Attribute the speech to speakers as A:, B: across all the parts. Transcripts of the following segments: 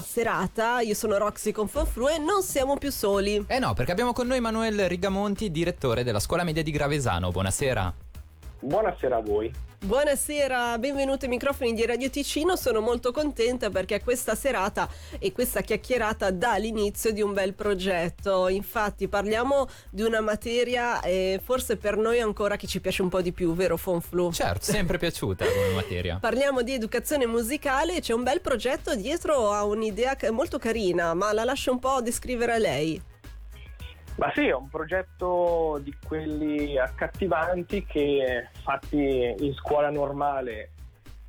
A: serata. Io sono Roxy con Fanfru e non siamo più soli.
B: Eh no, perché abbiamo con noi Manuel Rigamonti, direttore della scuola media di Gravesano. Buonasera.
C: Buonasera a voi.
A: Buonasera, benvenuti ai microfoni di Radio Ticino. Sono molto contenta perché questa serata e questa chiacchierata dà l'inizio di un bel progetto. Infatti, parliamo di una materia eh, forse per noi ancora che ci piace un po' di più, vero Fonflu?
B: Certo, sempre piaciuta come materia.
A: Parliamo di educazione musicale, c'è un bel progetto dietro a un'idea molto carina, ma la lascio un po' descrivere a lei.
C: Ma sì, è un progetto di quelli accattivanti che fatti in scuola normale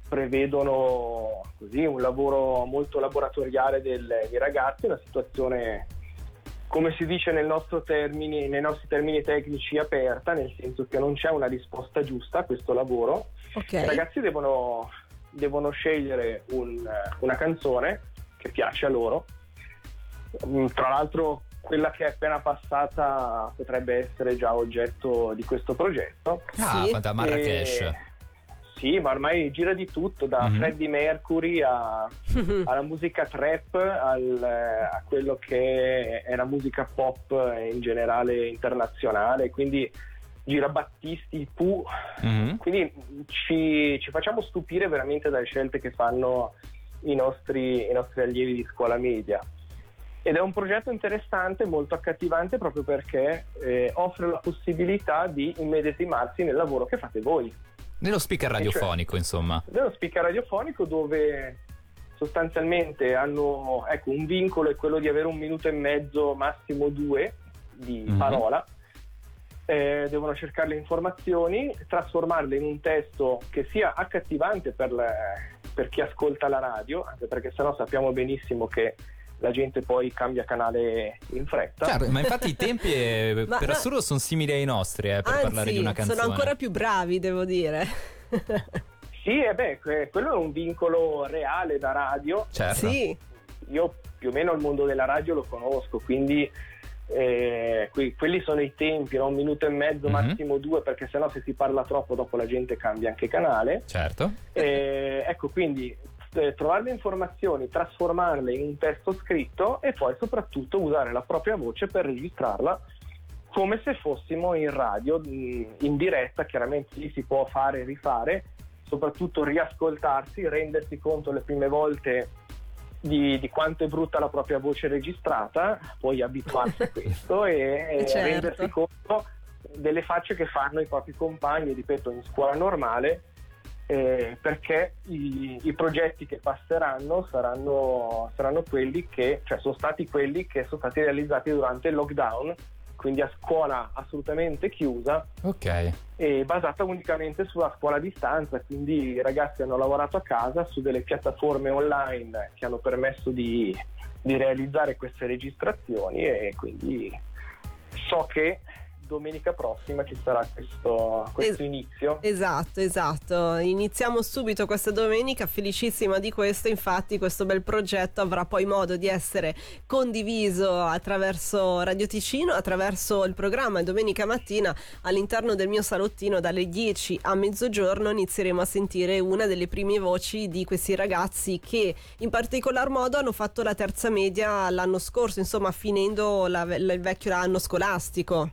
C: prevedono così, un lavoro molto laboratoriale del, dei ragazzi, una situazione come si dice nel termini, nei nostri termini tecnici aperta, nel senso che non c'è una risposta giusta a questo lavoro.
A: Okay.
C: I ragazzi devono, devono scegliere un, una canzone che piace a loro. Mm, tra l'altro quella che è appena passata potrebbe essere già oggetto di questo progetto.
B: Ah, sì. da Marrakesh. E,
C: sì, ma ormai gira di tutto, da mm-hmm. Freddie Mercury a, alla musica trap al, a quello che è la musica pop in generale internazionale, quindi gira Battisti, Pooh, mm-hmm. quindi ci, ci, facciamo stupire veramente dalle scelte che fanno i nostri, i nostri allievi di scuola media ed è un progetto interessante, molto accattivante proprio perché eh, offre la possibilità di immedesimarsi nel lavoro che fate voi.
B: Nello speaker cioè radiofonico, cioè, insomma.
C: Nello speaker radiofonico dove sostanzialmente hanno ecco, un vincolo è quello di avere un minuto e mezzo, massimo due di mm-hmm. parola. Eh, devono cercare le informazioni, trasformarle in un testo che sia accattivante per, le, per chi ascolta la radio, anche perché sennò sappiamo benissimo che la gente poi cambia canale in fretta.
B: Certo, ma infatti i tempi eh, ma, per assurdo sono simili ai nostri eh, per
A: anzi,
B: parlare di una canzone.
A: Sono ancora più bravi, devo dire.
C: sì, e beh, quello è un vincolo reale da radio.
B: Certo.
A: Sì.
C: Io più o meno il mondo della radio lo conosco, quindi eh, que- quelli sono i tempi, no? un minuto e mezzo, mm-hmm. massimo due, perché sennò se si parla troppo dopo la gente cambia anche canale.
B: Certo.
C: Eh, ecco, quindi eh, trovare le informazioni, trasformarle in un testo scritto e poi soprattutto usare la propria voce per registrarla come se fossimo in radio, in diretta, chiaramente lì si può fare e rifare, soprattutto riascoltarsi, rendersi conto le prime volte di, di, quanto è brutta la propria voce registrata, poi abituarsi a questo e,
A: certo.
C: rendersi conto delle facce che fanno i propri compagni, ripeto, in scuola normale eh, perché i, i, progetti che passeranno saranno, saranno quelli che, cioè sono stati quelli che sono stati realizzati durante il lockdown, quindi a scuola assolutamente chiusa
B: okay.
C: e basata unicamente sulla scuola a distanza, quindi i ragazzi hanno lavorato a casa su delle piattaforme online che hanno permesso di, di realizzare queste registrazioni e quindi so che domenica prossima ci sarà questo, questo es- inizio.
A: Esatto, esatto. Iniziamo subito questa domenica, felicissima di questo. Infatti, questo bel progetto avrà poi modo di essere condiviso attraverso Radio Ticino, attraverso il programma. Domenica mattina all'interno del mio salottino dalle 10 a mezzogiorno inizieremo a sentire una delle prime voci di questi ragazzi che in particolar modo hanno fatto la terza media l'anno scorso, insomma, finendo la, il vecchio anno scolastico.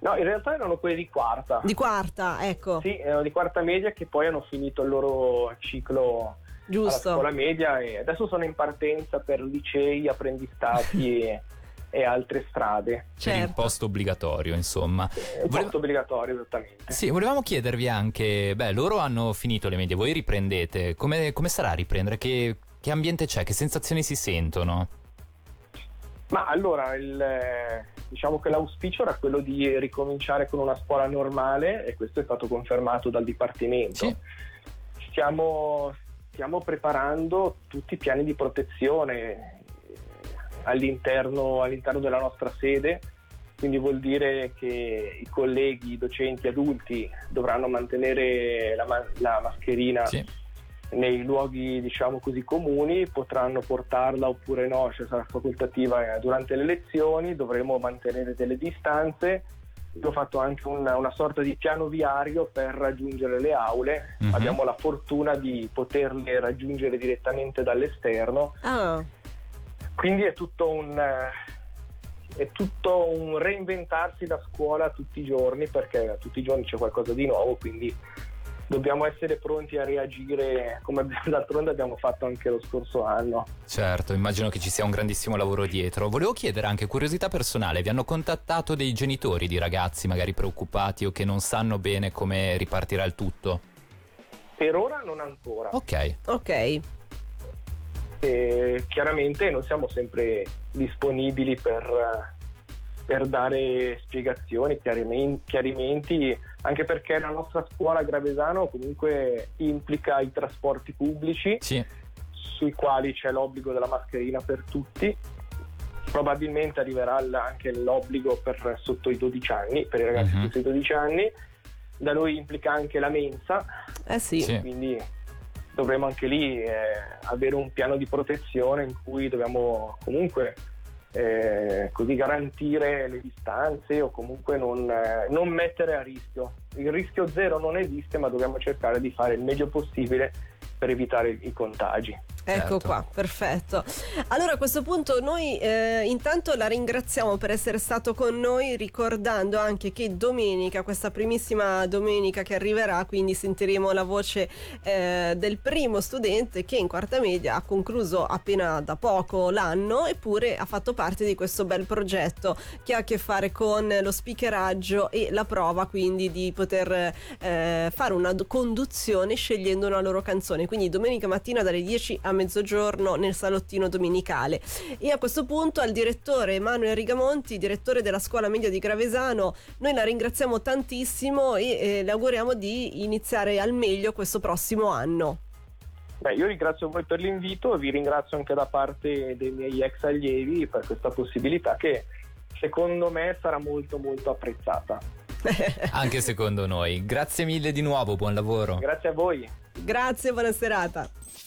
C: No, in realtà erano quelli di quarta.
A: Di quarta, ecco.
C: Sì, erano di quarta media che poi hanno finito il loro ciclo
A: Giusto.
C: alla scuola media e adesso sono in partenza per licei, apprendistati e, e, altre strade.
B: Certo. Il posto obbligatorio, insomma.
C: Il Volevo... posto obbligatorio, esattamente.
B: Sì, volevamo chiedervi anche, beh, loro hanno finito le medie, voi riprendete, come, come sarà riprendere? Che, che ambiente c'è? Che sensazioni si sentono?
C: Ma allora, il, diciamo che l'auspicio era quello di ricominciare con una scuola normale e questo è stato confermato dal Dipartimento.
B: Sì.
C: Stiamo, stiamo, preparando tutti i piani di protezione all'interno, all'interno della nostra sede, quindi vuol dire che i colleghi, i docenti adulti dovranno mantenere la, la mascherina.
B: Sì
C: nei luoghi diciamo così comuni potranno portarla oppure no, cioè sarà facoltativa eh, durante le lezioni, dovremo mantenere delle distanze. Io ho fatto anche una, una sorta di piano viario per raggiungere le aule, mm-hmm. abbiamo la fortuna di poterle raggiungere direttamente dall'esterno.
A: Oh.
C: quindi è tutto un è tutto un reinventarsi la scuola tutti i giorni perché tutti i giorni c'è qualcosa di nuovo, quindi dobbiamo essere pronti a reagire come d'altronde abbiamo fatto anche lo scorso anno.
B: Certo, immagino che ci sia un grandissimo lavoro dietro. Volevo chiedere anche curiosità personale, vi hanno contattato dei genitori di ragazzi magari preoccupati o che non sanno bene come ripartirà il tutto?
C: Per ora non ancora.
B: Ok.
A: Ok.
C: E chiaramente non siamo sempre disponibili per, per dare spiegazioni, chiarimenti, anche perché la nostra scuola a Gravesano comunque implica i trasporti pubblici,
B: sì.
C: sui quali c'è l'obbligo della mascherina per tutti. Probabilmente arriverà anche l'obbligo per sotto i 12 anni, per i ragazzi uh-huh. sotto i 12 anni. Da noi implica anche la mensa,
A: eh sì.
C: quindi dovremo anche lì eh, avere un piano di protezione in cui dobbiamo comunque eh, così garantire le distanze o comunque non, eh, non, mettere a rischio. Il rischio zero non esiste, ma dobbiamo cercare di fare il meglio possibile per evitare i contagi.
A: Ecco certo. qua, perfetto. Allora a questo punto noi eh, intanto la ringraziamo per essere stato con noi ricordando anche che domenica, questa primissima domenica che arriverà, quindi sentiremo la voce eh, del primo studente che in quarta media ha concluso appena da poco l'anno eppure ha fatto parte di questo bel progetto che ha a che fare con lo speakeraggio e la prova quindi di poter eh, fare una conduzione scegliendo una loro canzone. Quindi domenica mattina dalle 10 a mezzogiorno nel salottino domenicale. E a questo punto al direttore Emanuele Rigamonti, direttore della scuola media di Gravesano, noi la ringraziamo tantissimo e eh, le auguriamo di iniziare al meglio questo prossimo anno.
C: Beh, io ringrazio voi per l'invito e vi ringrazio anche da parte dei miei ex allievi per questa possibilità che secondo me sarà molto molto apprezzata.
B: anche secondo noi. Grazie mille di nuovo, buon lavoro.
C: Grazie a voi.
A: Grazie, buona serata.